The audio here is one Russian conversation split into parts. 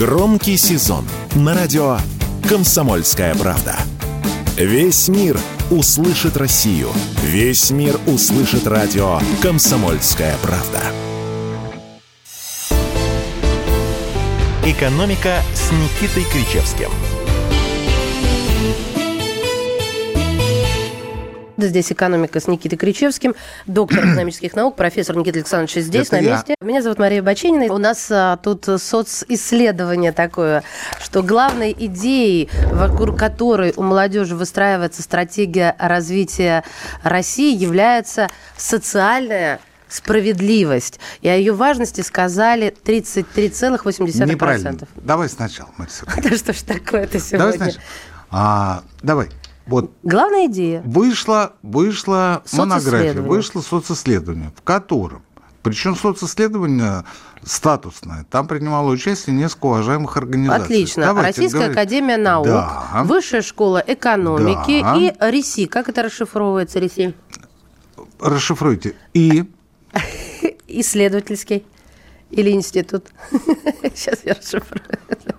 Громкий сезон на радио «Комсомольская правда». Весь мир услышит Россию. Весь мир услышит радио «Комсомольская правда». «Экономика» с Никитой Кричевским – Здесь экономика с Никитой Кричевским, доктор экономических наук, профессор Никита Александрович здесь, Это на я. месте. Меня зовут Мария Баченина. У нас а, тут социсследование такое, что главной идеей, вокруг которой у молодежи выстраивается стратегия развития России, является социальная справедливость. И о ее важности сказали 33,8%. Неправильно. Давай сначала, Мария Да что ж такое-то сегодня? Давай сначала. А, давай. Вот Главная идея. Вышла, вышла монография, вышло социсследование, в котором, причем социсследование статусное, там принимало участие несколько уважаемых организаций. Отлично. Давайте Российская говорить. академия наук, да. Высшая школа экономики да. и РИСИ. Как это расшифровывается, РИСИ? Расшифруйте. И... Исследовательский. Или институт. Сейчас я расшифрую.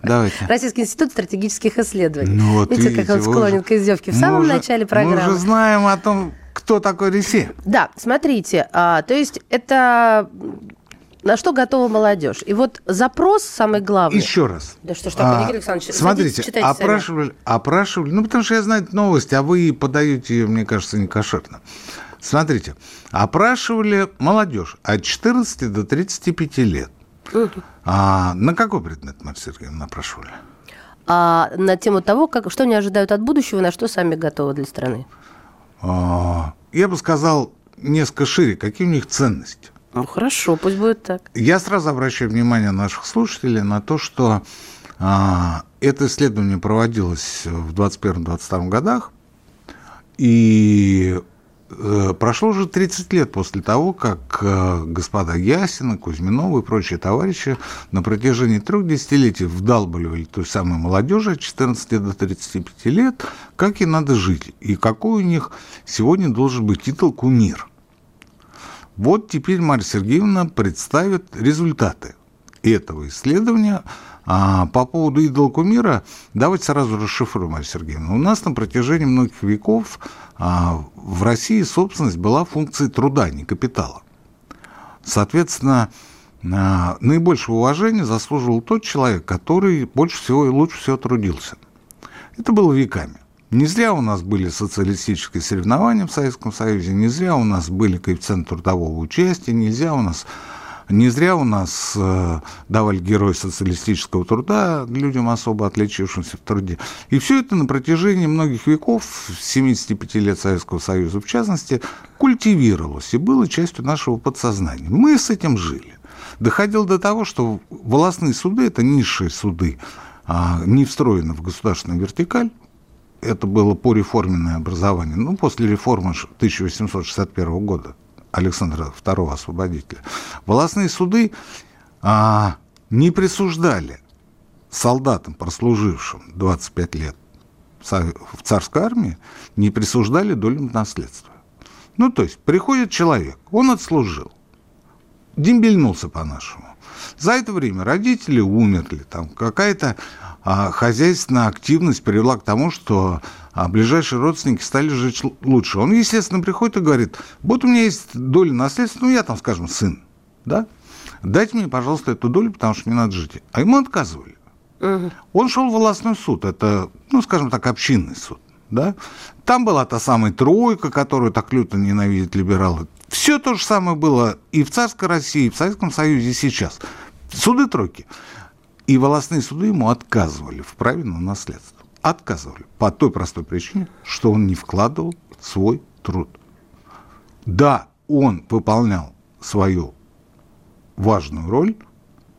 Давайте. Российский институт стратегических исследований. Ну, вот видите, видите, как он склонен уже, к издевке в самом уже, начале программы. Мы уже знаем о том, кто такой Ресей. Да, смотрите, а, то есть это на что готова молодежь. И вот запрос самый главный. Еще раз. Да что ж такое, а, Никита Александрович, Смотрите, садитесь, опрашивали, сами. опрашивали, ну, потому что я знаю новость, а вы подаете ее, мне кажется, некошерно. Смотрите, опрашивали молодежь от 14 до 35 лет. А на какой предмет, Марья Сергеевна, опрашивали? А на тему того, как, что они ожидают от будущего, на что сами готовы для страны? А, я бы сказал несколько шире. Какие у них ценности? Ну, хорошо, пусть будет так. Я сразу обращаю внимание наших слушателей на то, что а, это исследование проводилось в 2021-2022 годах, и прошло уже 30 лет после того, как э, господа Ясина, Кузьминова и прочие товарищи на протяжении трех десятилетий вдалбливали той самой молодежи от 14 до 35 лет, как ей надо жить, и какой у них сегодня должен быть титул «Кумир». Вот теперь Марья Сергеевна представит результаты этого исследования – а по поводу идола кумира, давайте сразу расшифруем, Марья Сергеевна. У нас на протяжении многих веков а, в России собственность была функцией труда, не капитала. Соответственно, а, наибольшего уважения заслуживал тот человек, который больше всего и лучше всего трудился. Это было веками. Не зря у нас были социалистические соревнования в Советском Союзе, не зря у нас были коэффициенты трудового участия, не зря у нас не зря у нас э, давали герой социалистического труда людям, особо отличившимся в труде. И все это на протяжении многих веков, 75 лет Советского Союза в частности, культивировалось и было частью нашего подсознания. Мы с этим жили. Доходило до того, что волосные суды – это низшие суды, а, не встроены в государственную вертикаль, это было по реформенное образование, ну, после реформы 1861 года. Александра II Освободителя, волосные суды а, не присуждали солдатам, прослужившим 25 лет в царской армии, не присуждали долю наследства. Ну, то есть, приходит человек, он отслужил, дембельнулся по-нашему. За это время родители умерли, там какая-то а, хозяйственная активность привела к тому, что а ближайшие родственники стали жить лучше. Он, естественно, приходит и говорит, вот у меня есть доля наследства, ну, я там, скажем, сын, да, дайте мне, пожалуйста, эту долю, потому что мне надо жить. А ему отказывали. Угу. Он шел в волосной суд, это, ну, скажем так, общинный суд, да. Там была та самая тройка, которую так люто ненавидят либералы. Все то же самое было и в царской России, и в Советском Союзе, сейчас. Суды тройки. И волосные суды ему отказывали в праве на наследство отказывали по той простой причине, что он не вкладывал свой труд. Да, он выполнял свою важную роль,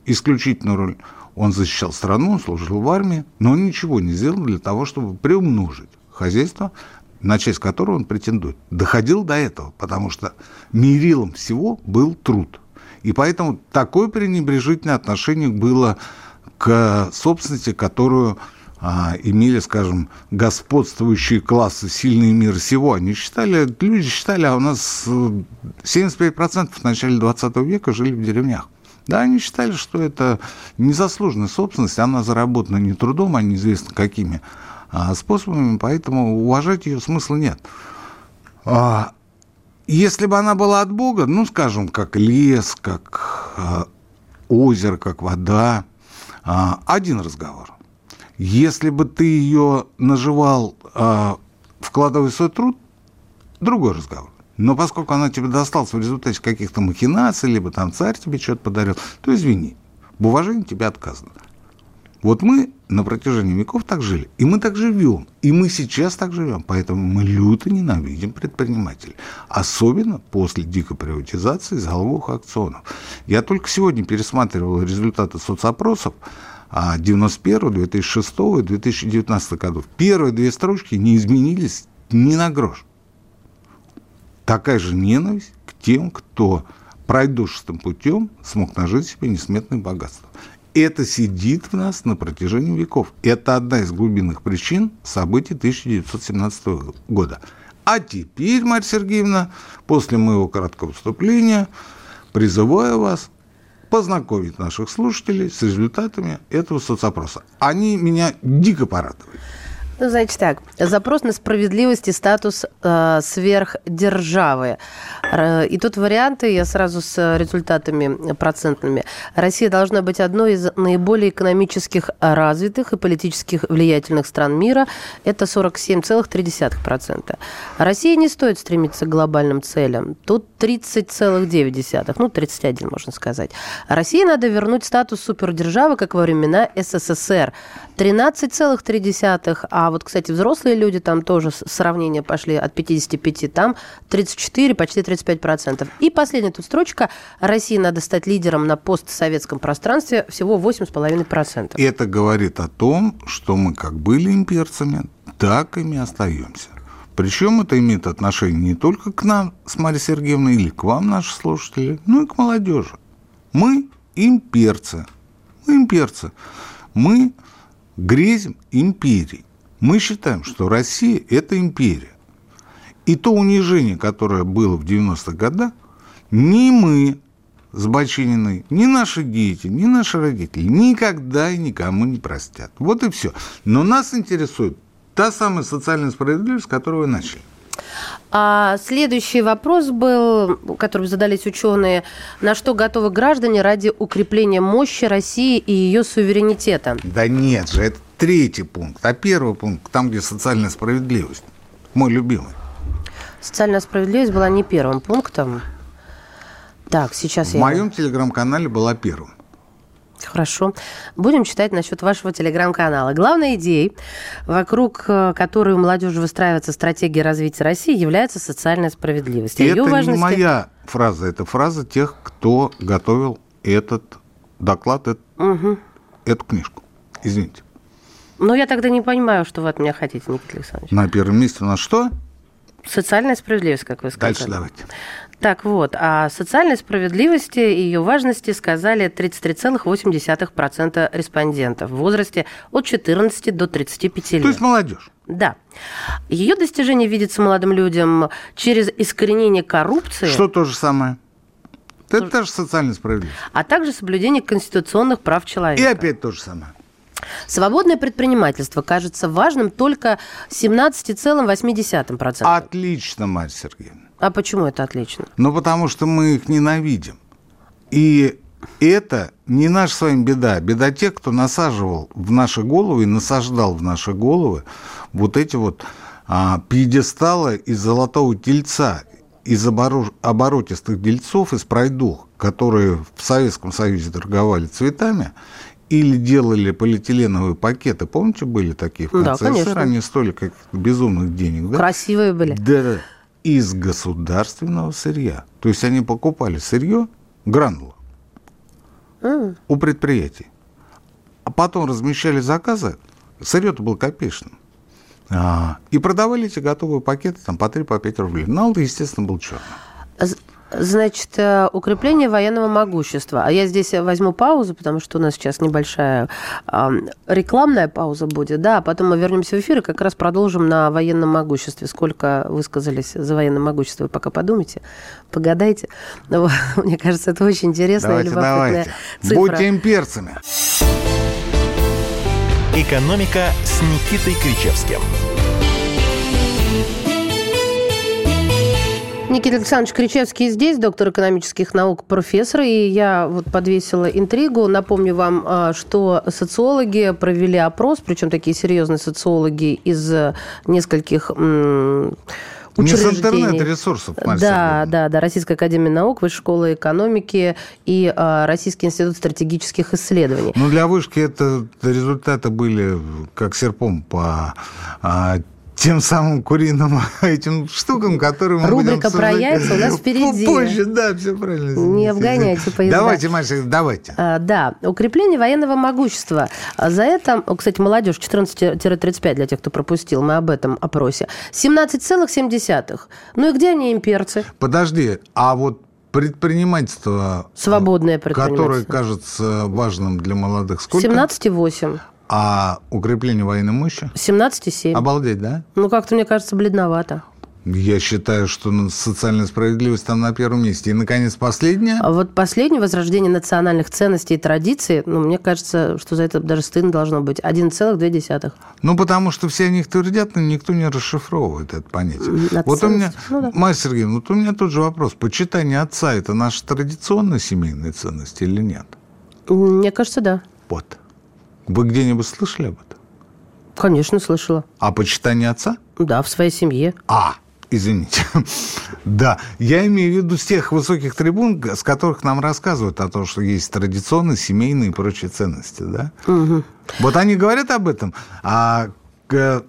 исключительную роль. Он защищал страну, он служил в армии, но он ничего не сделал для того, чтобы приумножить хозяйство, на часть которого он претендует. Доходил до этого, потому что мерилом всего был труд. И поэтому такое пренебрежительное отношение было к собственности, которую а, имели, скажем, господствующие классы, сильные мира сего. Они считали, люди считали, а у нас 75% в начале 20 века жили в деревнях. Да, они считали, что это незаслуженная собственность, она заработана не трудом, а неизвестно какими а, способами, поэтому уважать ее смысла нет. А, если бы она была от Бога, ну, скажем, как лес, как а, озеро, как вода, а, один разговор. Если бы ты ее наживал, а, вкладывая свой труд, другой разговор. Но поскольку она тебе досталась в результате каких-то махинаций, либо там царь тебе что-то подарил, то извини, в уважении тебе отказано. Вот мы на протяжении веков так жили, и мы так живем, и мы сейчас так живем, поэтому мы люто ненавидим предпринимателей, особенно после дикой приватизации залоговых акционов. Я только сегодня пересматривал результаты соцопросов 91, 2006 и 2019 годов. Первые две строчки не изменились ни на грош такая же ненависть к тем, кто пройдушистым путем смог нажить себе несметное богатство. Это сидит в нас на протяжении веков. Это одна из глубинных причин событий 1917 года. А теперь, Марья Сергеевна, после моего краткого выступления, призываю вас познакомить наших слушателей с результатами этого соцопроса. Они меня дико порадовали. Ну, значит так, запрос на справедливость и статус э, сверхдержавы. И тут варианты, я сразу с результатами процентными. Россия должна быть одной из наиболее экономических развитых и политических влиятельных стран мира. Это 47,3%. Россия не стоит стремиться к глобальным целям. Тут 30,9%, ну, 31, можно сказать. России надо вернуть статус супердержавы, как во времена СССР. 13,3%, а вот, кстати, взрослые люди, там тоже сравнения пошли от 55, там 34, почти 35 процентов. И последняя тут строчка. России надо стать лидером на постсоветском пространстве всего 8,5 процентов. Это говорит о том, что мы как были имперцами, так ими остаемся. Причем это имеет отношение не только к нам с Марьей Сергеевной или к вам, наши слушатели, но и к молодежи. Мы имперцы. Мы имперцы. Мы грезим империей. Мы считаем, что Россия – это империя. И то унижение, которое было в 90-х годах, ни мы с Бочининой, ни наши дети, ни наши родители никогда и никому не простят. Вот и все. Но нас интересует та самая социальная справедливость, которую вы начали. А следующий вопрос был, который задались ученые. На что готовы граждане ради укрепления мощи России и ее суверенитета? Да нет же, это третий пункт. А первый пункт, там, где социальная справедливость. Мой любимый. Социальная справедливость была не первым пунктом. Так, сейчас В я... моем телеграм-канале была первым. Хорошо. Будем читать насчет вашего телеграм-канала. Главной идеей, вокруг э, которой у молодежи выстраивается стратегия развития России, является социальная справедливость. И это важности... не моя фраза, это фраза тех, кто готовил этот доклад, эту, угу. эту книжку. Извините. Ну, я тогда не понимаю, что вы от меня хотите, Никита Александрович. На первом месте у нас что? Социальная справедливость, как вы сказали. Дальше давайте. Так вот, о социальной справедливости и ее важности сказали 33,8% респондентов в возрасте от 14 до 35 лет. То есть молодежь. Да. Ее достижение видится молодым людям через искоренение коррупции. Что то же самое? Это та же социальная справедливость. А также соблюдение конституционных прав человека. И опять то же самое. Свободное предпринимательство кажется важным только 17,8%. Отлично, Марья Сергеевна. А почему это отлично? Ну, потому что мы их ненавидим. И это не наша с вами беда. Беда тех, кто насаживал в наши головы и насаждал в наши головы вот эти вот а, пьедесталы из золотого тельца, из оборотистых дельцов, из пройдух, которые в Советском Союзе торговали цветами или делали полиэтиленовые пакеты. Помните, были такие в конце да, СССР? Они стоили как безумных денег. Да? Красивые были. Да, из государственного сырья. То есть они покупали сырье, гранула, mm. у предприятий. А потом размещали заказы, сырье-то было копеечным. А, и продавали эти готовые пакеты там, по 3-5 по рублей. Налог, естественно, был черный. Значит, э, укрепление военного могущества. А я здесь возьму паузу, потому что у нас сейчас небольшая э, рекламная пауза будет, да, а потом мы вернемся в эфир и как раз продолжим на военном могуществе. Сколько высказались за военное могущество, вы пока подумайте, погадайте. Мне кажется, это очень интересная давайте, и любопытная давайте. цифра. Будьте имперцами. Экономика с Никитой Кричевским. Никита Александрович Кричевский здесь, доктор экономических наук, профессор. И я вот подвесила интригу. Напомню вам, а, что социологи провели опрос, причем такие серьезные социологи из нескольких учреждений. Не с интернет-ресурсов, Да, да, да. Российская академия наук, Высшая школа экономики и а, Российский институт стратегических исследований. Ну, для вышки это результаты были как серпом по а, тем самым куриным этим штукам, которые мы Рубрика будем про яйца у нас впереди. Позже, да, все правильно. Не обгоняйте поезда. Давайте, Маша, давайте. А, да, укрепление военного могущества. А за это, кстати, молодежь 14-35 для тех, кто пропустил, мы об этом опросе. 17,7. Ну и где они, имперцы? Подожди, а вот предпринимательство, Свободное предпринимательство. которое кажется важным для молодых, сколько? 17,8. А укрепление военной мощи? 17,7. Обалдеть, да? Ну, как-то, мне кажется, бледновато. Я считаю, что социальная справедливость там на первом месте. И, наконец, последнее. А вот последнее возрождение национальных ценностей и традиций, ну, мне кажется, что за это даже стыдно должно быть. 1,2. Ну, потому что все о них твердят, но никто не расшифровывает это понятие. Вот у меня, ну, да. Майя Сергеевна, вот у меня тот же вопрос. Почитание отца – это наша традиционная семейная ценность или нет? Мне кажется, да. Вот. Вы где-нибудь слышали об этом? Конечно, слышала. А почитание отца? Да, в своей семье. А, извините. да, я имею в виду с тех высоких трибун, с которых нам рассказывают о том, что есть традиционные, семейные и прочие ценности, да? Угу. Вот они говорят об этом, а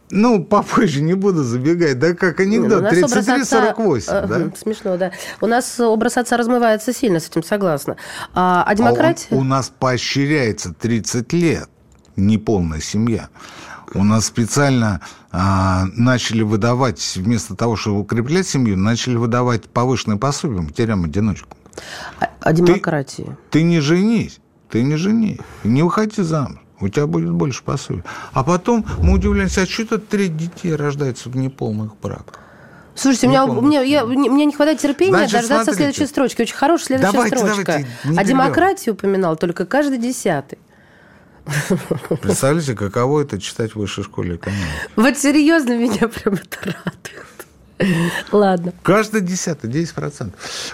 ну, попозже не буду забегать, да, как анекдот, 33-48, э, да? Смешно, да. У нас образ отца размывается сильно, с этим согласна. А, а демократия? А он, у нас поощряется 30 лет неполная семья. У нас специально а, начали выдавать, вместо того, чтобы укреплять семью, начали выдавать повышенные пособия матерям-одиночкам. А, а демократии? Ты, ты не женись, ты не женись, не выходи замуж. У тебя будет больше пособий. А потом мы удивляемся, а что-то треть детей рождается в неполных браках. Слушайте, у меня, у меня, я, мне не хватает терпения Значит, дождаться смотрите. следующей строчки. Очень хорошая следующая давайте, строчка. Давайте, а демократию упоминал только каждый десятый. Представляете, каково это читать в высшей школе экономики? Вот серьезно меня прям это радует. Ладно. Каждый десятый, 10%.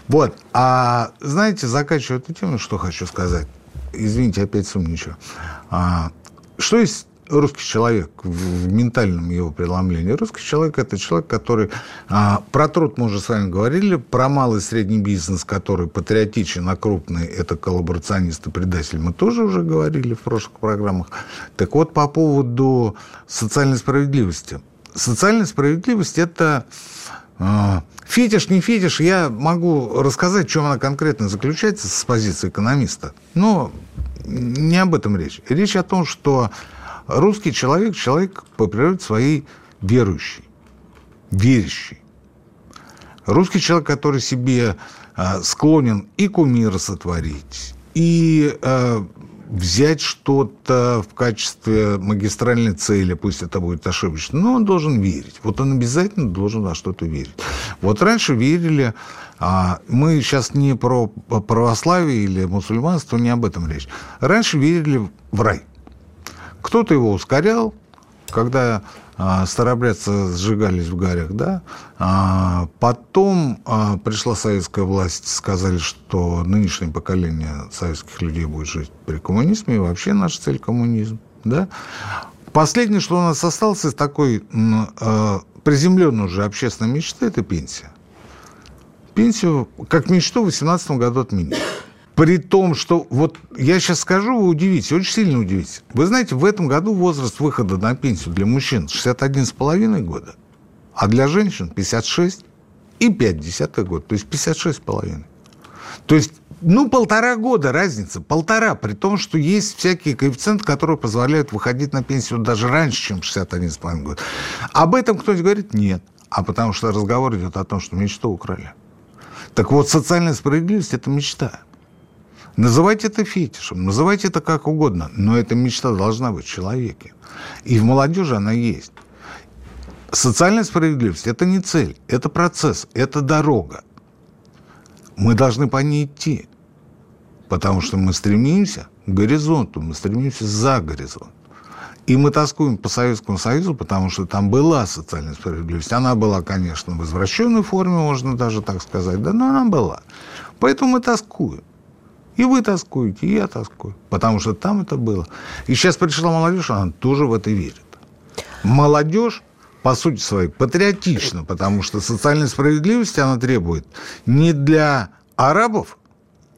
Вот. А знаете, заканчивая эту тему, что хочу сказать. Извините, опять сумничаю. А, что есть русский человек в ментальном его преломлении. Русский человек – это человек, который... А, про труд мы уже с вами говорили, про малый и средний бизнес, который патриотичен, а крупный – это коллаборационист и предатель, мы тоже уже говорили в прошлых программах. Так вот, по поводу социальной справедливости. Социальная справедливость – это а, фетиш, не фетиш, я могу рассказать, в чем она конкретно заключается с позиции экономиста. Но не об этом речь. Речь о том, что Русский человек – человек по природе своей верующий, верящий. Русский человек, который себе э, склонен и кумира сотворить, и э, взять что-то в качестве магистральной цели, пусть это будет ошибочно, но он должен верить. Вот он обязательно должен во что-то верить. Вот раньше верили, а, мы сейчас не про православие или мусульманство, не об этом речь. Раньше верили в рай. Кто-то его ускорял, когда а, старобрядцы сжигались в гарях, да. А, потом а, пришла советская власть, сказали, что нынешнее поколение советских людей будет жить при коммунизме, и вообще наша цель коммунизм, да. Последнее, что у нас осталось из такой приземленной уже общественной мечты, это пенсия. Пенсию, как мечту, в 2018 году отменили. При том, что вот я сейчас скажу, вы удивитесь, очень сильно удивитесь. Вы знаете, в этом году возраст выхода на пенсию для мужчин 61,5 года, а для женщин 56 и 5 десятых год, то есть 56,5. То есть ну, полтора года разница, полтора, при том, что есть всякие коэффициенты, которые позволяют выходить на пенсию даже раньше, чем 61,5 год. Об этом кто-нибудь говорит? Нет. А потому что разговор идет о том, что мечту украли. Так вот, социальная справедливость – это мечта. Называйте это фетишем, называйте это как угодно, но эта мечта должна быть в человеке. И в молодежи она есть. Социальная справедливость – это не цель, это процесс, это дорога. Мы должны по ней идти, потому что мы стремимся к горизонту, мы стремимся за горизонт. И мы тоскуем по Советскому Союзу, потому что там была социальная справедливость. Она была, конечно, в извращенной форме, можно даже так сказать, да, но она была. Поэтому мы тоскуем. И вы тоскуете, и я тоскую. Потому что там это было. И сейчас пришла молодежь, она тоже в это верит. Молодежь, по сути своей, патриотична, потому что социальной справедливости она требует не для арабов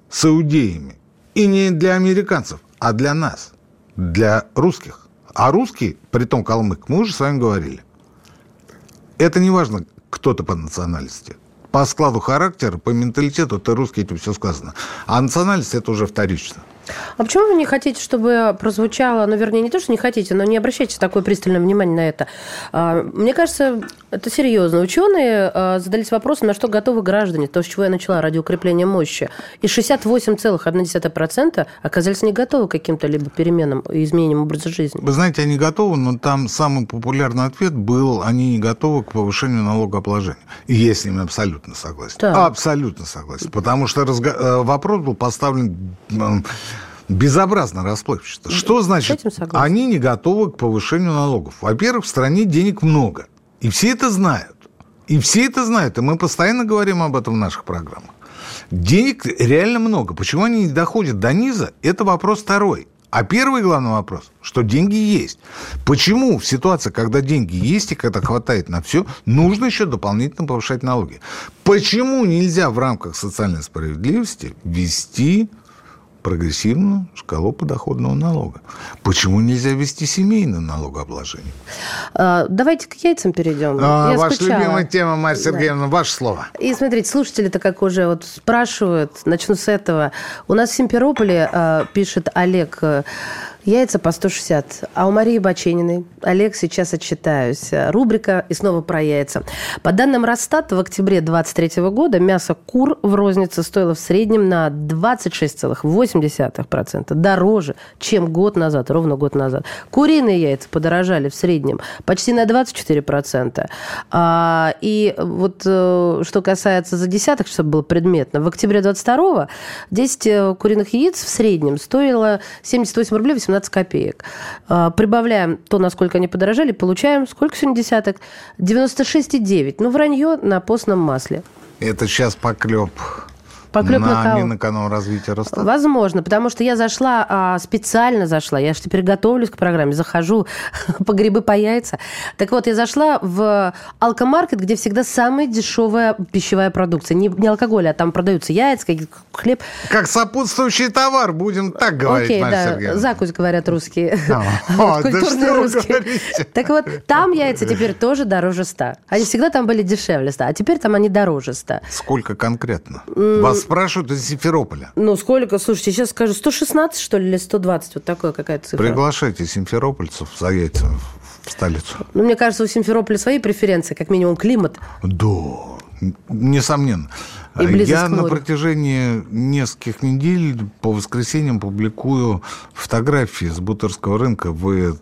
с иудеями и не для американцев, а для нас, для русских. А русский, при том калмык, мы уже с вами говорили. Это не важно, кто-то по национальности по складу характера, по менталитету ты русский, это все сказано. А национальность это уже вторично. А почему вы не хотите, чтобы прозвучало, ну, вернее, не то, что не хотите, но не обращайте такое пристальное внимание на это. А, мне кажется, это серьезно. Ученые а, задались вопросом, на что готовы граждане, то, с чего я начала, ради укрепления мощи. И 68,1% оказались не готовы к каким-то либо переменам и изменениям образа жизни. Вы знаете, они готовы, но там самый популярный ответ был, они не готовы к повышению налогообложения. И я с ними абсолютно согласен. Да. Абсолютно согласен. Потому что разго... Э, вопрос был поставлен безобразно расплывчато. Что значит, они не готовы к повышению налогов? Во-первых, в стране денег много. И все это знают. И все это знают. И мы постоянно говорим об этом в наших программах. Денег реально много. Почему они не доходят до низа, это вопрос второй. А первый главный вопрос, что деньги есть. Почему в ситуации, когда деньги есть и когда хватает на все, нужно еще дополнительно повышать налоги? Почему нельзя в рамках социальной справедливости ввести прогрессивную шкалу подоходного налога. Почему нельзя ввести семейное налогообложение? А, давайте к яйцам перейдем. А, ваша скучала. любимая тема, Марья Сергеевна, да. ваше слово. И смотрите, слушатели-то как уже вот спрашивают, начну с этого. У нас в Симферополе, а, пишет Олег, Яйца по 160. А у Марии Бачениной, Олег, сейчас отчитаюсь. Рубрика и снова про яйца. По данным Росстата, в октябре 2023 года мясо кур в рознице стоило в среднем на 26,8% дороже, чем год назад, ровно год назад. Куриные яйца подорожали в среднем почти на 24%. А, и вот э, что касается за десяток, чтобы было предметно, в октябре 22 10 э, куриных яиц в среднем стоило 78 рублей 18 17 копеек. А, прибавляем то, насколько они подорожали, получаем сколько сегодня десяток? 96,9. Ну, вранье на постном масле. Это сейчас поклеп Поклеп на, на Минэкономразвития Росстата? Возможно, потому что я зашла, а, специально зашла, я же теперь готовлюсь к программе, захожу по грибы, по яйца. Так вот, я зашла в алкомаркет, где всегда самая дешевая пищевая продукция. Не, не алкоголь, а там продаются яйца, хлеб. Как сопутствующий товар, будем так говорить, Окей, да, Сергеевна. закусь, говорят русские. А, культурные русские. Так вот, там яйца теперь тоже дороже 100. Они всегда там были дешевле 100, а теперь там они дороже 100. Сколько конкретно? Вас спрашивают из Симферополя. Ну, сколько? Слушайте, сейчас скажу, 116, что ли, или 120? Вот такая какая-то цифра. Приглашайте симферопольцев за яйца в столицу. Ну, мне кажется, у Симферополя свои преференции, как минимум климат. Да, несомненно. Я на протяжении нескольких недель по воскресеньям публикую фотографии с Бутерского рынка. Вы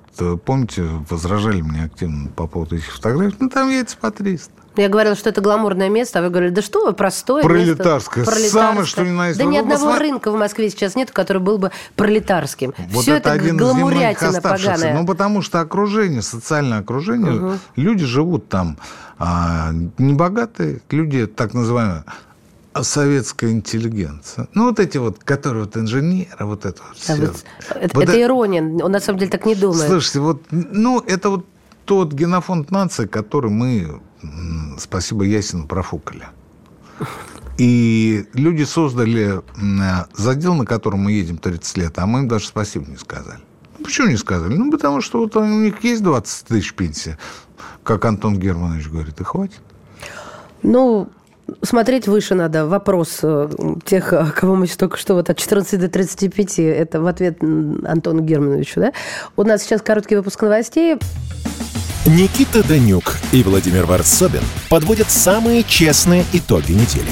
помните, возражали мне активно по поводу этих фотографий? Ну, там яйца по 300. Я говорила, что это гламурное место, а вы говорили, да что вы, простое Пролетарское. место. Пролетарское. Самое, что ни на есть. Да ни одного посмотри... рынка в Москве сейчас нет, который был бы пролетарским. Вот Все это, это один гламурятина поганая. Ну, потому что окружение, социальное окружение, угу. люди живут там а, небогатые, люди так называемые советская интеллигенция. Ну, вот эти вот, которые вот инженеры, вот это вот все. вот, это, вот это, это ирония, он на самом деле так не думает. Слушайте, вот, ну, это вот тот генофонд нации, который мы, спасибо Ясину, профукали. И люди создали задел, на котором мы едем 30 лет, а мы им даже спасибо не сказали. Почему не сказали? Ну, потому что вот у них есть 20 тысяч пенсия, как Антон Германович говорит, и хватит. Ну, смотреть выше надо. Вопрос э, тех, э, кого мы только что вот от 14 до 35, это в ответ Антону Германовичу, да? У нас сейчас короткий выпуск новостей. Никита Данюк и Владимир Варсобин подводят самые честные итоги недели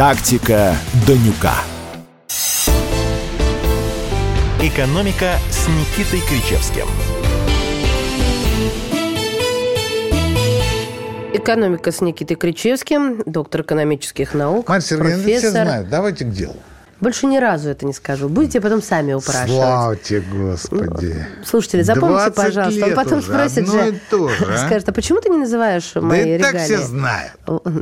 «Тактика Данюка». Экономика с Никитой Кричевским. Экономика с Никитой Кричевским, доктор экономических наук, Сергеевна, ну, профессор. все знают. Давайте к делу. Больше ни разу это не скажу. Будете потом сами упрашивать. Слава тебе, Господи. Слушатели, запомните, 20 пожалуйста. Он потом уже, спросит же, и то же, а? скажет, а почему ты не называешь Да мои и так регалии? все знают.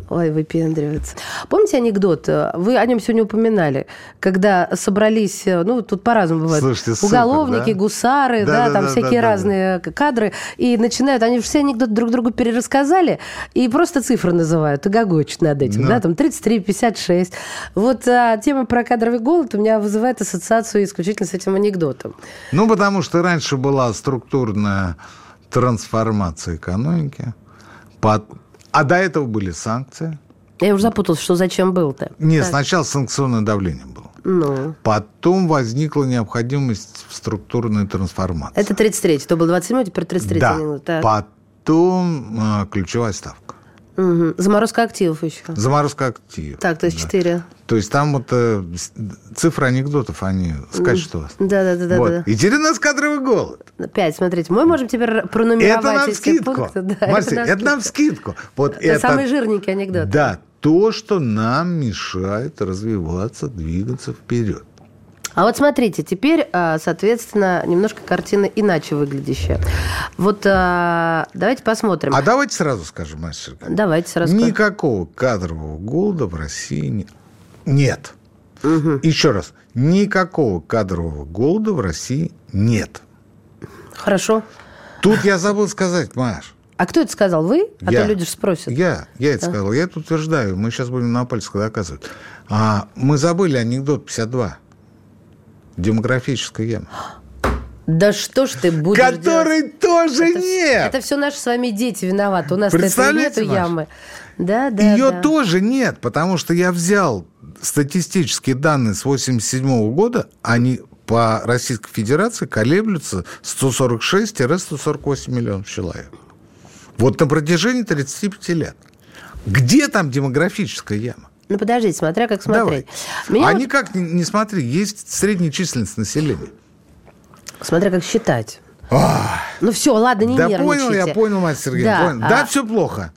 Ой, выпендривается. Помните анекдот? Вы о нем сегодня упоминали, когда собрались, ну, тут по-разному бывает, Слушайте, супер, уголовники, да? гусары, да, Да, да, там да, всякие да, да, разные кадры, и начинают, они все анекдоты друг другу перерассказали, и просто цифры называют, и гогочут над этим, Да. да, там 33, 56. Вот а, тема про кадровый голод у меня вызывает ассоциацию исключительно с этим анекдотом. Ну, потому что раньше была структурная трансформация экономики, под- а до этого были санкции. Я уже запуталась, что зачем был-то. Нет, Так, сначала санкционное давление было. Ну, Потом возникла необходимость в структурной трансформации. это 33-й, то был 27-й, теперь 33-й да. Так. Потом а, ключевая ставка. Мгм. Заморозка активов еще. Заморозка активов. Так, то есть Да. 4. То есть там вот э, цифры анекдотов, они скачут у вас. Да-да-да. Вот. да. И теперь у нас кадровый голод. Пять, смотрите. Мы можем теперь пронумеровать Это на эти пункты. Да, Марсель, это на вскидку. Вот Это, это, самый жирненький анекдот. Да, то, что нам мешает развиваться, двигаться вперед. А вот смотрите, теперь, а, соответственно, немножко картина иначе выглядящая. Вот а, давайте посмотрим. А давайте сразу скажем, мастер. Давайте сразу. Никакого кадрового голода в России не- нет. Еще раз, никакого кадрового голода в России нет. Хорошо. Тут я забыл сказать, Маш. А кто это сказал? Вы? А Я. то люди же спросят. Я, я это Да. сказал. Я это утверждаю. Мы сейчас будем на пальцах доказывать. А, мы забыли анекдот 52. Демографическая яма. Да что ж ты будешь делать? Который тоже Это, нет. это все наши с вами дети виноваты. У нас этого нету ямы. Да, да, Ее да. тоже нет, потому что я взял статистические данные с 87 года, они по Российской Федерации колеблются 146-148 миллионов человек. Вот на протяжении 35 лет. Где там демографическая яма? Ну, подождите, смотря как Давай. смотреть. Меня а вот- никак не, не смотри, есть средняя численность населения. Смотря как считать. Ах, Ну все, ладно, не да нервничайте. понял, я понял, мать Сергеевна. Да, понял. а- Да, все плохо.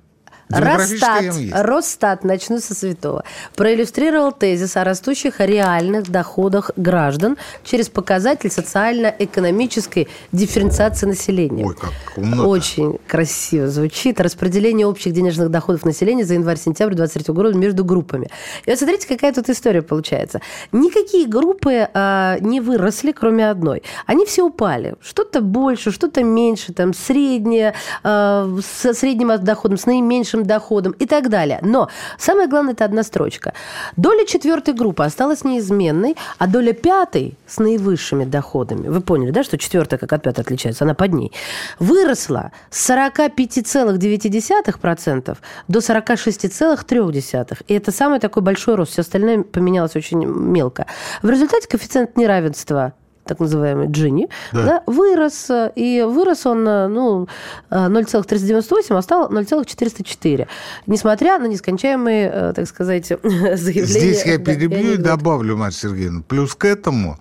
Демографическая Росстат, начну со святого, проиллюстрировал тезис о растущих реальных доходах граждан через показатель социально-экономической дифференциации населения. Ой, как умно. Очень красиво звучит. Распределение общих денежных доходов населения за январь-сентябрь 2023 года между группами. И вот смотрите, какая тут история получается. Никакие группы а, не выросли, кроме одной. Они все упали. Что-то больше, что-то меньше, там среднее, а, с средним доходом, с наименьшим доходом и так далее. Но самое главное, это одна строчка. Доля четвертой группы осталась неизменной, а доля пятой с наивысшими доходами, вы поняли, да, что четвертая как от пятой отличается, она под ней, выросла с 45,9% до 46,3%. И это самый такой большой рост. Все остальное поменялось очень мелко. В результате коэффициент неравенства так называемый Джинни, Да. да, вырос, э, и вырос он, э, ну, э, 0,398, а стал 0,404, несмотря на нескончаемые, э, так сказать, заявления. Здесь я перебью и добавлю, Марья Сергеевна. Плюс к этому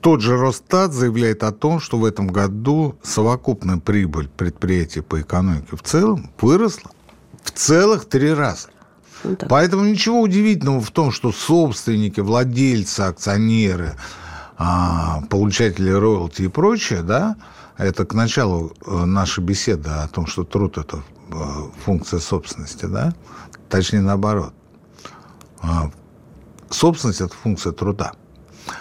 тот же Росстат заявляет о том, что в этом году совокупная прибыль предприятий по экономике в целом выросла в целых три раза. Ну, так. Поэтому ничего удивительного в том, что собственники, владельцы, акционеры, а, получатели роялти и прочее, да, это к началу э, нашей беседы о том, что труд – это э, функция собственности, да, точнее наоборот. А, Собственность – это функция труда.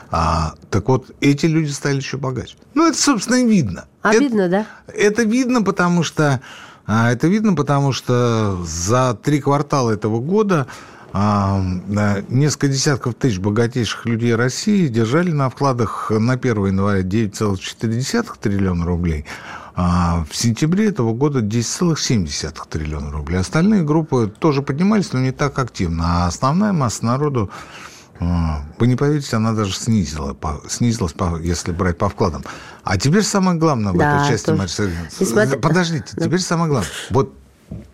А, так вот, эти люди стали еще богаче. Ну, это, собственно, и видно. Это- Обидно, да? это видно, потому что А это видно, потому что за три квартала этого года а, несколько десятков тысяч богатейших людей России держали на вкладах на 1 января 9,4 триллиона рублей, а в сентябре этого года 10,7 триллиона рублей. Остальные группы тоже поднимались, но не так активно. А основная масса народу а, вы не поверите, она даже снизила, снизилась, если брать по вкладам. А теперь самое главное в да, этой части, Мария Сергеевна. Подождите, теперь самое главное. Вот,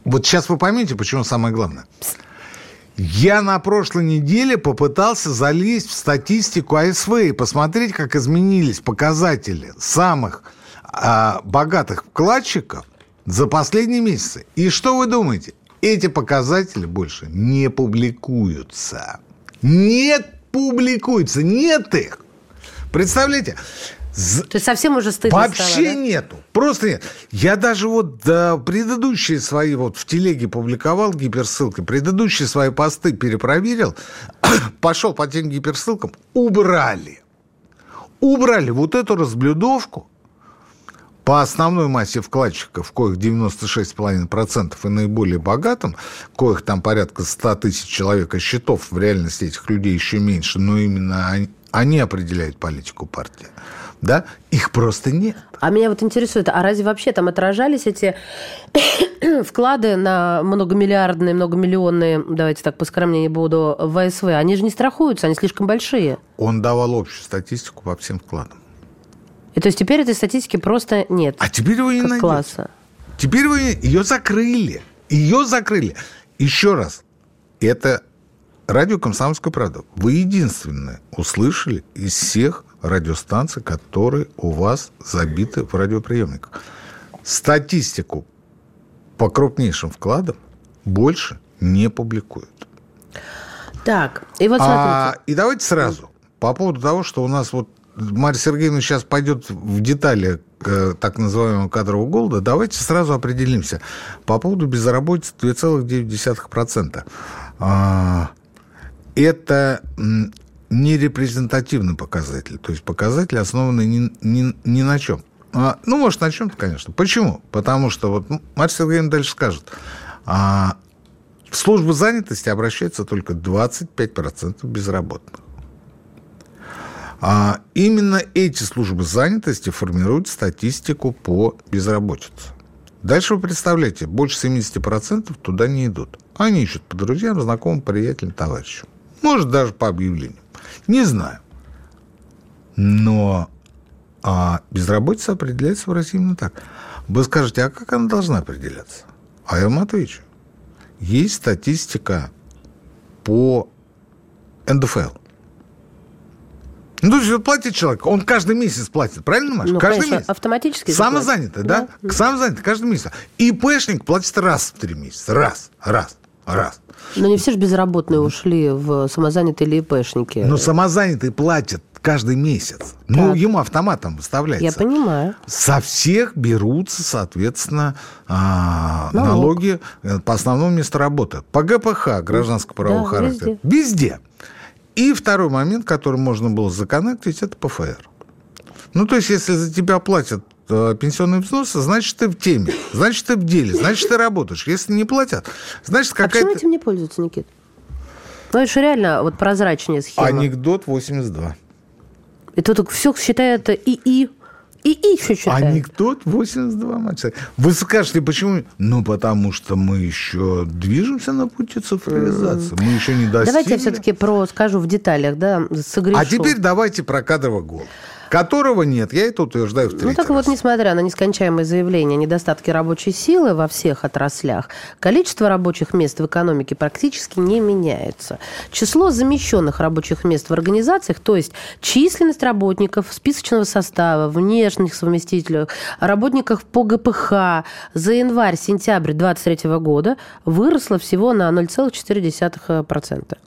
вот сейчас вы поймете, почему самое главное. Я на прошлой неделе попытался залезть в статистику АСВ и посмотреть, как изменились показатели самых а, богатых вкладчиков за последние месяцы. И что вы думаете? Эти показатели больше не публикуются. Не публикуются, нет их. Представляете? То есть совсем уже стыдно Вообще стало, да? нету. Просто нет. Я даже вот да, предыдущие свои, вот в телеге публиковал гиперссылки, предыдущие свои посты перепроверил, пошел по тем гиперссылкам, убрали. Убрали вот эту разблюдовку по основной массе вкладчиков, коих 96,5% и наиболее богатым, коих там порядка 100 тысяч человек, а счетов в реальности этих людей еще меньше, но именно они, они определяют политику партии да, их просто нет. А меня вот интересует, а разве вообще там отражались эти вклады на многомиллиардные, многомиллионные, давайте так поскромнее не буду, ВСВ, они же не страхуются, они слишком большие. Он давал общую статистику по всем вкладам. И то есть теперь этой статистики просто нет. А теперь вы не найдете. класса. Теперь вы ее закрыли. Ее закрыли. Еще раз, это радио «Комсомольская правда». Вы единственное услышали из всех радиостанций, которые у вас забиты в радиоприемниках. Статистику по крупнейшим вкладам больше не публикуют. Так, и вот смотрите. А, и давайте сразу по поводу того, что у нас вот Марья Сергеевна сейчас пойдет в детали к так называемого кадрового голода, давайте сразу определимся. По поводу безработицы 2,9%. А, это не репрезентативный показатель. То есть показатель, основанный ни, ни, ни на чем. А, ну, может, на чем-то, конечно. Почему? Потому что, вот ну, Марья Сергеевна дальше скажет, а, в службу занятости обращается только 25% безработных. А именно эти службы занятости формируют статистику по безработице. Дальше вы представляете, больше 70% туда не идут. Они ищут по друзьям, знакомым, приятелям, товарищам. Может, даже по объявлению. Не знаю. Но а безработица определяется в России именно так. Вы скажете, а как она должна определяться? А я вам отвечу. Есть статистика по НДФЛ. Ну, то есть платит человек, он каждый месяц платит, правильно, Маша? Ну, каждый конечно, месяц. автоматически. Самозанятый, да? да? Самозанятый каждый месяц. И ИПшник платит раз в три месяца. Раз, раз, раз. Но не все же безработные ушли в самозанятые или ИПшники. Но самозанятые платят каждый месяц. Ну, ему автоматом выставляется. Я понимаю. Со всех берутся, соответственно, а, Налог. налоги э, по основному месту работы. По ГПХ, гражданско-правового да, характера. Везде. везде. И второй момент, который можно было законнектить, это ПФР. Ну, то есть, если за тебя платят Э, пенсионные взносы, значит, ты в теме, значит, ты в деле, значит, ты работаешь. Если не платят, значит, какая-то... А почему этим не пользуются, Никит? Ну, это же реально вот прозрачнее схема. Анекдот 82. И тут все считает ИИ. И еще считает. Анекдот 82, мать. Вы скажете, почему? Ну, потому что мы еще движемся на пути цифровизации. Мы еще не достигли. Давайте я все-таки про скажу в деталях, да, согрешу. А теперь давайте про кадровый голод которого нет. Я это утверждаю в третий Ну так раз. вот, несмотря на нескончаемые заявления о недостатке рабочей силы во всех отраслях, количество рабочих мест в экономике практически не меняется. Число замещенных рабочих мест в организациях, то есть численность работников списочного состава, внешних совместителей, работников по ГПХ за январь-сентябрь 2023 года выросла всего на 0,4%.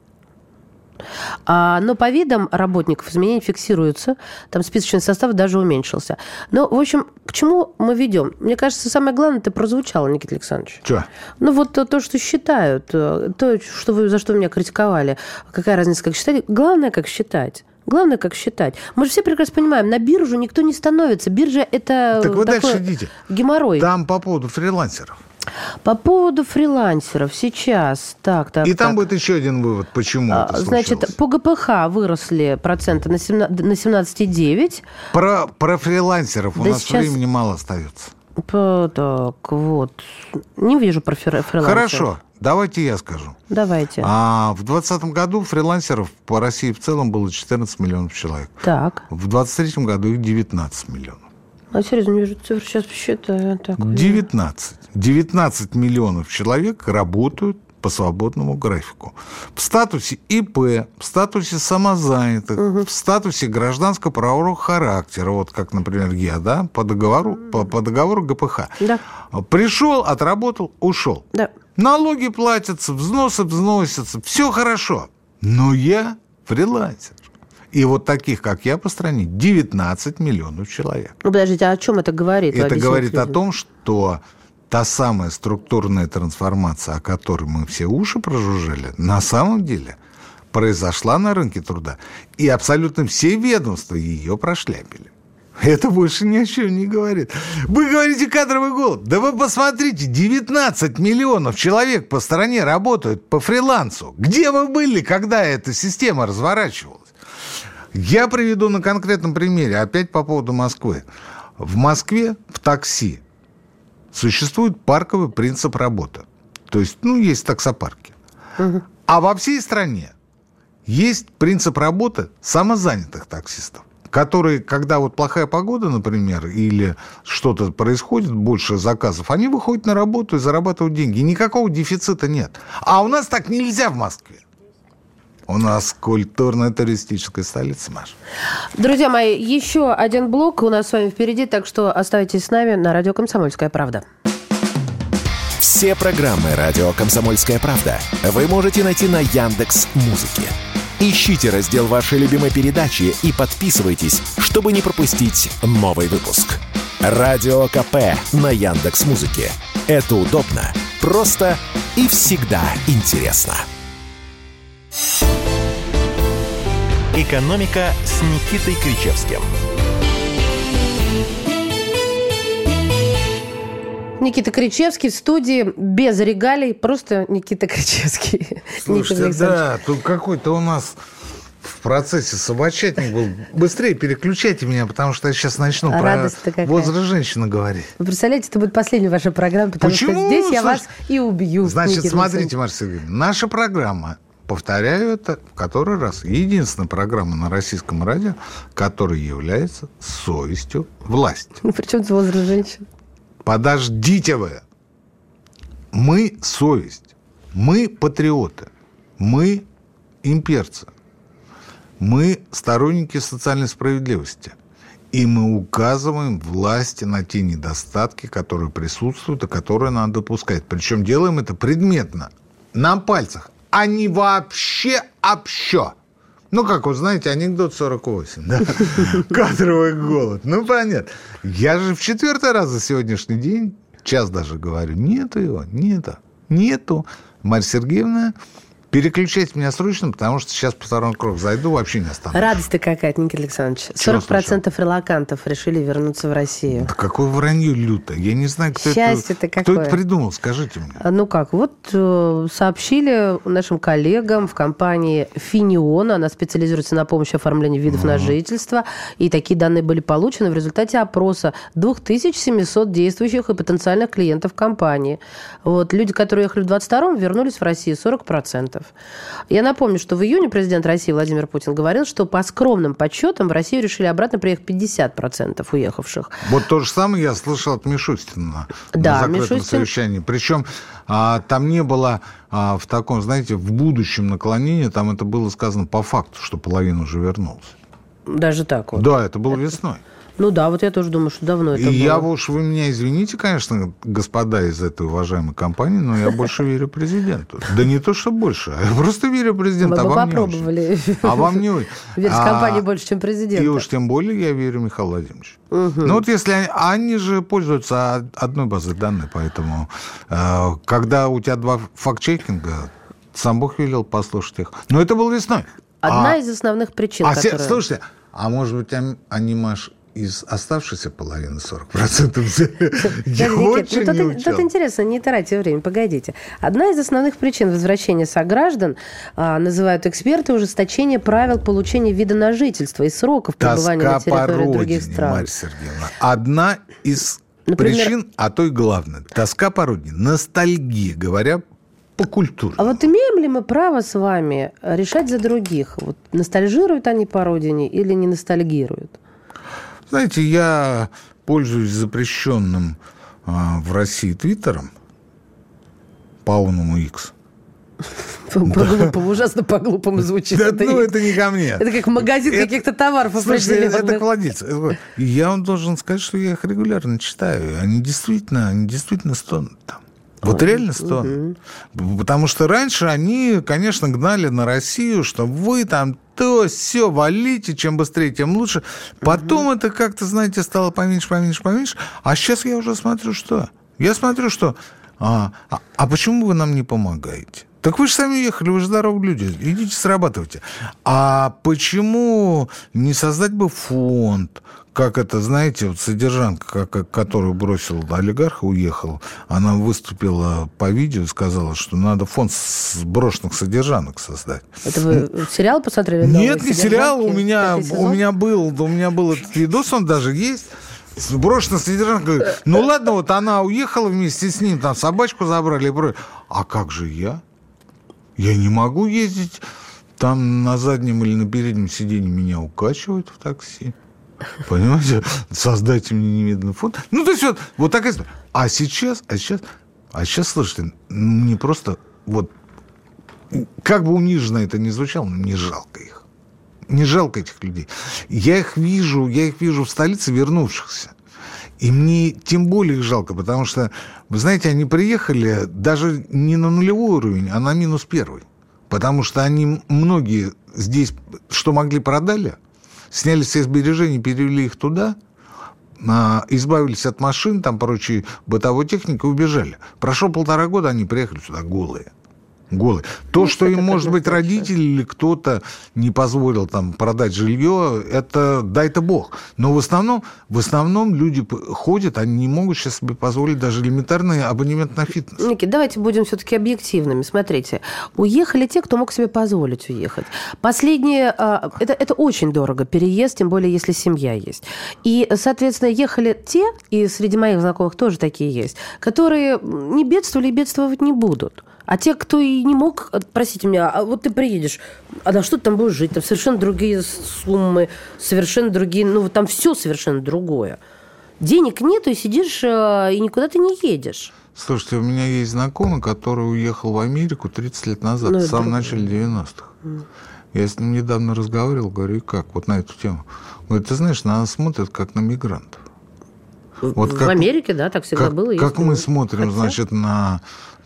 А, но по видам работников изменения фиксируются. Там списочный состав даже уменьшился. Но, в общем, к чему мы ведем? Мне кажется, самое главное, это прозвучало, Никита Александрович. Что? Ну, вот то, то, что считают, э, то, что вы, за что меня критиковали. Какая разница, как считать? Главное, как считать. Главное, как считать. Мы же все прекрасно понимаем, на биржу никто не становится. Биржа – это так вы дальше идите. геморрой. Там по поводу фрилансеров. По поводу фрилансеров сейчас. Так, так, И там так. будет еще один вывод, почему А, это Значит, случилось. по ГПХ выросли проценты на 17 на 17,9. Про, про фрилансеров у Да нас сейчас- времени мало остается. По- Так, вот. Не вижу про фри- фрилансеров. Хорошо, давайте я скажу. Давайте. А в 2020 году фрилансеров по России в целом было 14 миллионов человек. Так. В 2023 году их 19 миллионов. А серьезно, не вижу цифр. Сейчас посчитаю. Так, 19. 19 миллионов человек работают по свободному графику. В статусе ИП, в статусе самозанятых, в статусе гражданско-правового характера, вот как, например, я, да, по договору, по, по договору ГПХ. Да. Пришел, отработал, ушел. Да. Налоги платятся, взносы взносятся, все хорошо. Но я фрилансер. И вот таких, как я, по стране 19 миллионов человек. Ну, подождите, а о чем это говорит? Это говорит о людям. том, что та самая структурная трансформация, о которой мы все уши прожужжали, на самом деле произошла на рынке труда. И абсолютно все ведомства ее прошляпили. Это больше ни о чем не говорит. Вы говорите кадровый голод. Да вы посмотрите, 19 миллионов человек по стране работают по фрилансу. Где вы были, когда эта система разворачивалась? Я приведу на конкретном примере, опять по поводу Москвы. В Москве в такси существует парковый принцип работы. То есть, ну, есть таксопарки. А во всей стране есть принцип работы самозанятых таксистов которые, когда вот плохая погода, например, или что-то происходит, больше заказов, они выходят на работу и зарабатывают деньги. И никакого дефицита нет. А у нас так нельзя в Москве. У нас культурная туристическая столица, Маша. Друзья мои, еще один блок у нас с вами впереди, так что оставайтесь с нами на радио «Комсомольская правда». Все программы радио Комсомольская правда вы можете найти на Яндекс Музыке. Ищите раздел вашей любимой передачи и подписывайтесь, чтобы не пропустить новый выпуск. Радио КП на Яндекс Музыке. Это удобно, просто и всегда интересно. «Экономика» с Никитой Кричевским. Никита Кричевский в студии без регалий, просто Никита Кричевский. Слушайте, Никита да, тут какой-то у нас в процессе собачатник был. Быстрее переключайте меня, потому что я сейчас начну А про возраст женщины говорить. Вы представляете, это будет последняя ваша программа, потому Почему? что здесь я Слушай, вас и убью. Значит, Никита смотрите, Марья Сергеевна, наша программа, повторяю это в который раз, единственная программа на российском радио, которая является совестью власти. Александрович. Причем это возраст женщин? Подождите вы. Мы совесть. Мы патриоты. Мы имперцы. Мы сторонники социальной справедливости. И мы указываем власти на те недостатки, которые присутствуют и которые надо допускать. Причем делаем это предметно, на пальцах, не вообще общо. Ну, как вы знаете, анекдот 48, да? Кадровый голод. Ну, понятно. Я же в четвертый раз за сегодняшний день, час даже говорю, нету его, нету, нету. Марья Сергеевна, переключайте меня срочно, потому что сейчас по второму кругу зайду, вообще не останусь. Радость-то какая-то, Никита Александрович. Чего 40% релакантов решили вернуться в Россию. Да какое вранье лютое. Я не знаю, кто, Счастье-то это, кто какое. это придумал, скажите мне. А, Ну как, вот э, сообщили нашим коллегам в компании Финион, она специализируется на помощи оформления видов на жительство, и такие данные были получены в результате опроса 2700 действующих и потенциальных клиентов компании. Вот, люди, которые ехали в 22-м, вернулись в Россию 40%. Я напомню, что в июне президент России Владимир Путин говорил, что по скромным подсчетам в Россию решили обратно приехать 50% уехавших. Вот то же самое я слышал от Мишустина на, Да, на закрытом Мишустин- совещании. Причем а, там не было а, в таком, знаете, в будущем наклонении, там это было сказано по факту, что половина уже вернулась. Даже так вот. Да, это было весной. Ну да, вот я тоже думаю, что давно это И было. я уж, вы меня извините, конечно, господа из этой уважаемой компании, но я больше верю президенту. Да не то, что больше, а я просто верю президенту, Мы а вам не попробовали. А вам не очень. Верить А, компании больше, чем президент. И уж тем более я верю Михаилу Владимировичу. Ну вот если они, же пользуются одной базой данных, поэтому э, когда у тебя два факт-чекинга, сам Бог велел послушать их. Но это было весной. Одна из основных причин, а слушайте, а может быть они, они, Маш, из оставшейся половины 40% я очень ну, не тут, интересно, не тратьте время, погодите. Одна из основных причин возвращения сограждан, а, называют эксперты, ужесточение правил получения вида на жительство и сроков пребывания Тоска на территории родине, других стран. Марья Сергеевна. Одна из Например- причин, а то и главное. Тоска по родине, ностальгия, говоря по культуре. А вот имеем ли мы право с вами решать за других? Вот ностальжируют они по родине или не ностальгируют? Знаете, я пользуюсь запрещенным а, в России твиттером Пауному X. По-глупому, ужасно по-глупому звучит. Да, ну, это не ко мне. Это как магазин каких-то товаров Слушайте, это. И я вам должен сказать, что я их регулярно читаю. Они действительно, они действительно стонут там. Вот реально стонут. Потому что раньше они, конечно, гнали на Россию, что вы там то все валите, чем быстрее, тем лучше. Потом это как-то, знаете, стало поменьше, поменьше, поменьше. А сейчас я уже смотрю, что? Я смотрю, что... А, а, а почему вы нам не помогаете? Так вы же сами ехали, вы же здоровые люди. Идите, срабатывайте. А почему не создать бы фонд, как это, знаете, вот содержанка, как- которую бросил олигарх, уехал, она выступила по видео и сказала, что надо фонд с брошенных содержанок создать. Это вы сериал посмотрели? Нет, не сериал, у меня, у меня был, у меня был этот видос, он даже есть. Брошенная содержанка. Ну ладно, вот она уехала вместе с ним, там собачку забрали и. А как же я? Я не могу ездить. Там на заднем или на переднем сиденье меня укачивают в такси. Понимаете? Создайте мне немедленный фонд. Ну, то есть вот, вот такая история. А сейчас, а сейчас, а сейчас, слушайте, мне просто вот как бы униженно это ни звучало, мне жалко их. Не жалко этих людей. Я их вижу, я их вижу в столице вернувшихся. И мне тем более их жалко, потому что, вы знаете, они приехали даже не на нулевой уровень, а на минус первый. Потому что они многие здесь, что могли, продали, сняли все сбережения, перевели их туда, а, избавились от машин, там, прочей бытовой техники, убежали. Прошло полтора года, они приехали сюда голые. Голые. То, Ну, что это им, может быть, родители или кто-то не позволил там продать жилье, это дай-то бог. Но в основном, в основном люди ходят, они не могут сейчас себе позволить даже элементарный абонемент на фитнес. Никит, давайте будем все-таки объективными. Смотрите, уехали те, кто мог себе позволить уехать. Последние, а, это, это очень дорого, переезд, тем более, если семья есть. И, соответственно, ехали те, и среди моих знакомых тоже такие есть, которые не бедствовали и бедствовать не будут. А те, кто и не мог, э, простите меня, а вот ты приедешь, а на что ты там будешь жить? Там совершенно другие суммы, совершенно другие, ну, вот там все совершенно другое. Денег нету, и сидишь, э, и никуда ты не едешь. Слушайте, у меня есть знакомый, который уехал в Америку 30 лет назад, Ну, в самом начале 90-х. Я с ним недавно разговаривал, говорю, и как, вот на эту тему. Говорит, ты знаешь, на нас смотрят как на мигрантов. Вот в как- Америке, да, так всегда как, было. как мы ну, смотрим, хотя- значит, на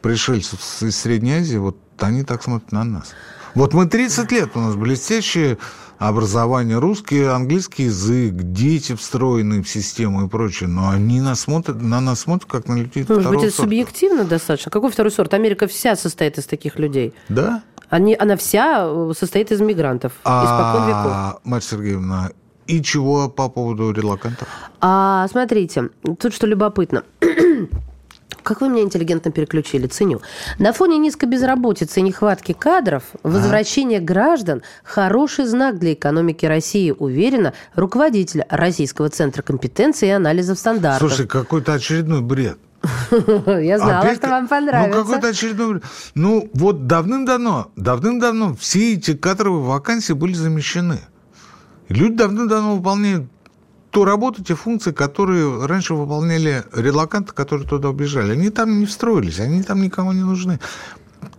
пришельцев из Средней Азии, вот они так смотрят на нас. Вот мы 30 лет, у нас блестящее образование, русский, английский язык, дети встроенные в систему и прочее, но они нас смотрят, на нас смотрят, как на людей Может второго быть, это сорта. субъективно достаточно? Какой второй сорт? Америка вся состоит из таких людей. Да? Они, она вся э, состоит из мигрантов. Испокон веков. А, Марья Сергеевна, и чего по поводу релакантов? А смотрите, тут что любопытно. Как вы меня интеллигентно переключили, ценю. На фоне низкой безработицы и нехватки кадров возвращение граждан – хороший знак для экономики России, уверена руководитель Российского центра компетенции и анализов стандартов. Слушай, какой-то очередной бред. Я знала, Опять что вам понравится. Ну, какой-то очередной... Ну, вот давным-давно, давным-давно все эти кадровые вакансии были замещены. Люди давным-давно выполняют ту работу, те функции, которые раньше выполняли релаканты, которые туда убежали. Они там не встроились, они там никому не нужны.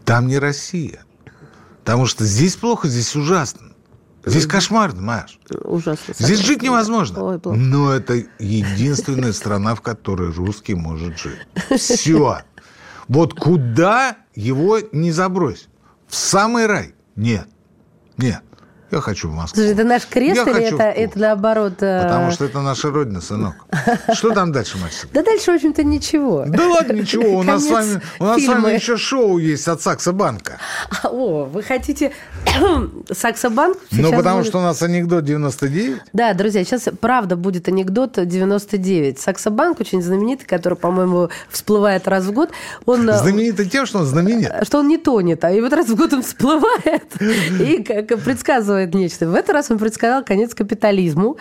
Там не Россия. Потому что здесь плохо, здесь ужасно. Здесь кошмарно, Маш. Ужасно. Здесь жить невозможно. Ой, плохо. Но это единственная страна, в которой русский может жить. Все. Вот куда его не забрось? В самый рай? Нет. Нет. Я хочу в Москву. Слушай, это наш крест Я или это, это наоборот? э, Потому что это наша родина, сынок. Что там дальше, мальчик? Да дальше, в общем-то, ничего. Да ладно, ничего, у нас с вами, у нас с вами еще шоу есть от Сакса Банка. А, О, вы хотите Саксобанк? Ну, Сейчас потому что у нас анекдот 99. Да, друзья, сейчас правда будет анекдот 99. Саксобанк очень знаменитый, который, по-моему, всплывает раз в год. Он, э, Знаменитый тем, что он знаменит. что он не тонет, а и вот раз в год он всплывает и как предсказывает нечто. В этот раз он предсказал конец капитализму,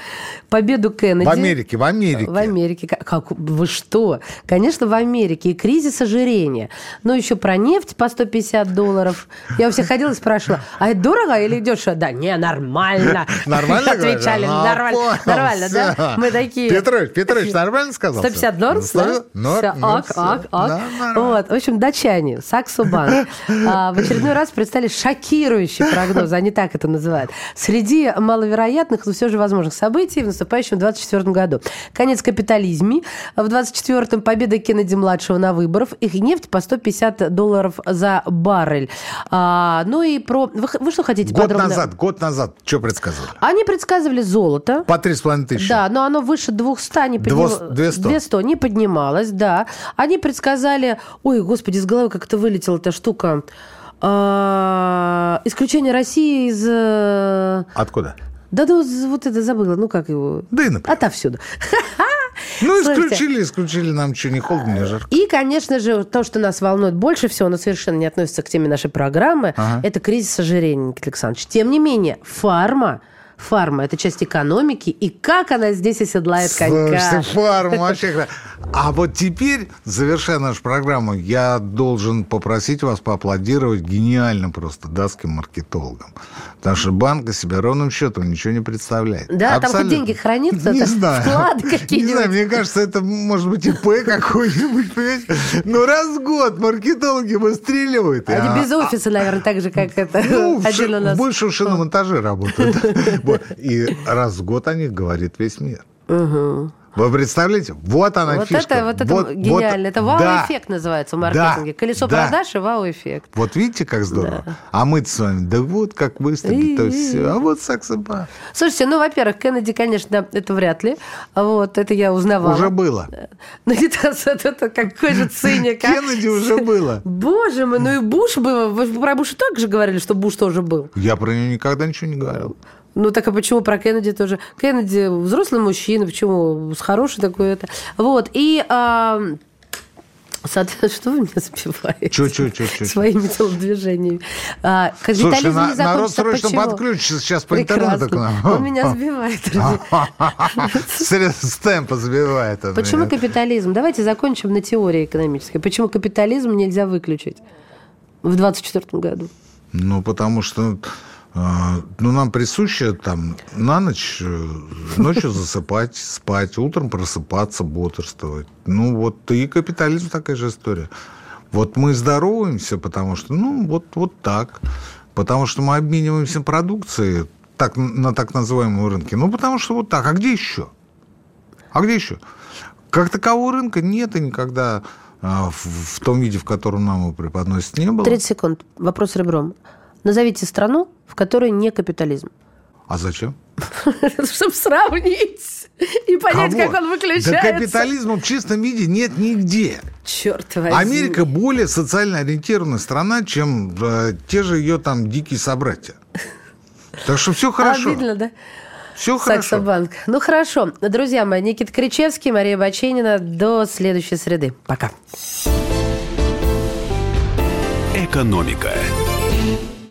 победу Кеннеди. В Америке, в Америке. В Америке. Как, как- вы что? Конечно, в Америке. И кризис ожирения. Но еще про нефть по 150 долларов. Я у всех ходила и спрашивала, а это дорого или дешево? Да, не, нормально. Нормально Отвечали? Ну, нормально. Нормально, да? Мы такие... Петрович, Петрович, нормально сказал? 150 долларов? Сто- да? ну, ну, ок, ок, ок. Вот, в общем, датчане, Саксо Банк, а, в очередной раз представили шокирующий прогноз, они так это называют, среди маловероятных, но все же возможных событий в наступающем 24 году. Конец капитализме, в 24-м победа Кеннеди-младшего на выборах, их нефть по 150 долларов за баррель. А, ну и про... Вы, вы что хотите Год подробно? назад, год назад, что предсказывали? Они предсказывали золото. По 3,5 тысячи. Да, но оно выше 200 не поднималось. 200. 200 не поднималось, да. Они предсказали... Ой, господи, из головы как-то вылетела эта штука. А, Исключение России из... э, Откуда? Да, да, вот это забыла. Ну, как его? Да и например. Отовсюду. Ну, Слушайте. исключили, исключили, нам что, не холодно, не жарко. И, конечно же, то, что нас волнует больше всего, но совершенно не относится к теме нашей программы, Ага. это кризис ожирения, Никита Александрович. Тем не менее, фарма, фарма – это часть экономики, и как она здесь оседлает конька. Слушайте, фарм вообще... А вот теперь, завершая нашу программу, я должен попросить вас поаплодировать гениальным просто датским маркетологам. Потому что банк из себя ровным счетом ничего не представляет. Да, там хоть Абсолютно. деньги хранятся, Не знаю. вклады Не какие-нибудь. знаю, мне кажется, это может быть ИП какой-нибудь, понимаете? Но раз в год маркетологи выстреливают. Они а- без офиса, наверное, так же, как это ну, отдельно у нас. больше в шиномонтаже работают. И раз в год о них говорит весь мир. Вы представляете? Вот она Вот фишка. это, вот это Вот- гениально. вот- это да. вау-эффект называется в маркетинге. Да. Колесо Да. продаж и вау-эффект. Вот видите, как здорово. А мы с вами, да вот как выступить, то все. А вот саксоба. Слушайте, ну, во-первых, Кеннеди, конечно, это вряд ли. Вот, это я узнавала. Уже было. Ну, это, это, какой же циник, а? Кеннеди уже было. Боже мой, ну и Буш был. Вы про Буша так же говорили, что Буш тоже был. Я про нее никогда ничего не говорил. Ну, так а почему про Кеннеди тоже? Кеннеди взрослый мужчина, почему? С хороший такой это. Вот, и... а, Соответственно, что вы меня? Чё, чё, чё, чё, чё? Своими телодвижениями. А, Слушай, капитализм на- не народ срочно Почему? подключится сейчас по интернету к Прекрасно. нам. Он меня сбивает. С темпа забивает. он Почему меня. капитализм? Давайте закончим на теории экономической. Почему капитализм нельзя выключить в 2024 году? Ну, потому что ну, нам присуще там на ночь, э, ночью засыпать, спать, утром просыпаться, бодрствовать. Ну, вот и капитализм такая же история. Вот мы здороваемся, потому что, ну, вот, вот так. Потому что мы обмениваемся продукцией так, на так называемом рынке. Ну, потому что вот так. А где еще? А где еще? Как такового рынка нет и никогда а, в том виде, в котором нам его преподносят, не было. 30 секунд. Вопрос ребром. Назовите страну, в которой не капитализм. А зачем? Чтобы сравнить и понять, Кого? как он выключается. Да капитализма в чистом виде нет нигде. Черт возьми. Америка более социально ориентированная страна, чем э, те же ее там дикие собратья. Так что все хорошо. Обидно, да? Все хорошо. Саксобанк. Ну хорошо. Друзья мои, Никита Кричевский, Мария Баченина. До следующей среды. Пока. «Экономика».